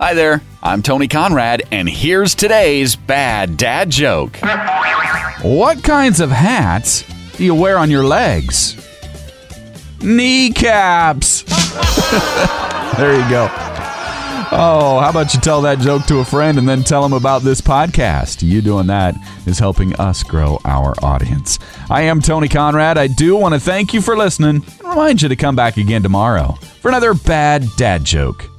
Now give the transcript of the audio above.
Hi there, I'm Tony Conrad, and here's today's bad dad joke. What kinds of hats do you wear on your legs? Kneecaps. there you go. Oh, how about you tell that joke to a friend and then tell them about this podcast? You doing that is helping us grow our audience. I am Tony Conrad. I do want to thank you for listening and remind you to come back again tomorrow for another bad dad joke.